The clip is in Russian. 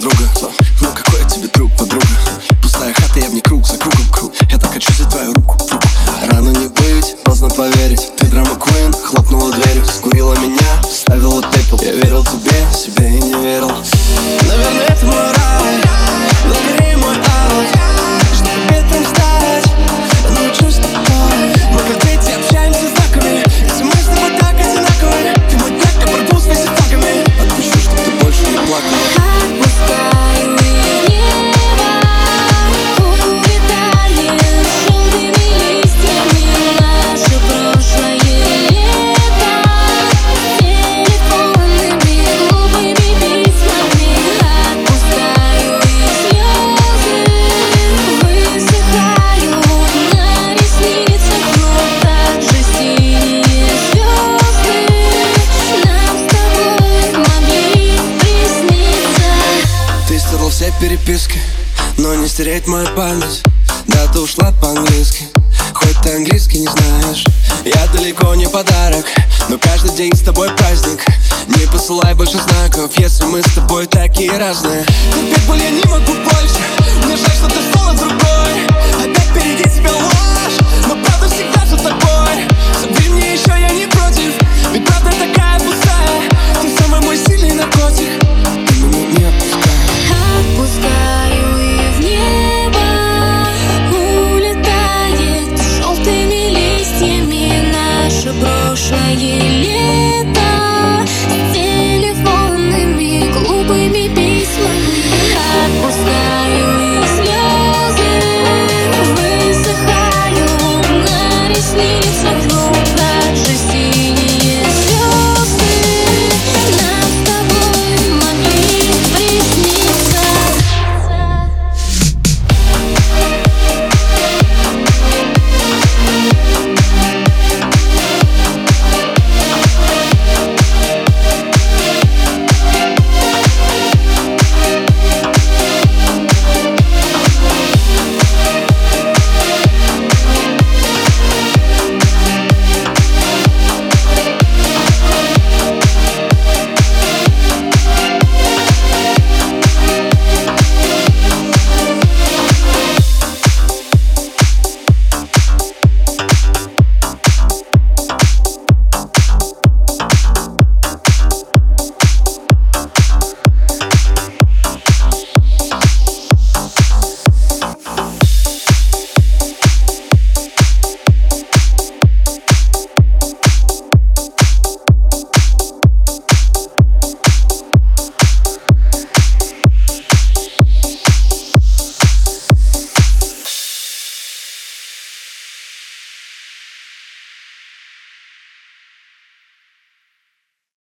друга ну какой я тебе друг, подруга? Пустая хата, я в ней круг, за кругом круг Я так хочу взять твою руку, Рано не быть, поздно поверить. Ты драма квин, хлопнула дверью Скурила меня, ставила тэпл Я верил тебе, стереть мою память. Да, ты ушла по-английски Хоть ты английский не знаешь. Я далеко не подарок Но каждый день с тобой праздник. Не посылай больше знаков Если мы с тобой такие разные. Терпеть боль я не могу больше. Мне жаль, что ты стала другой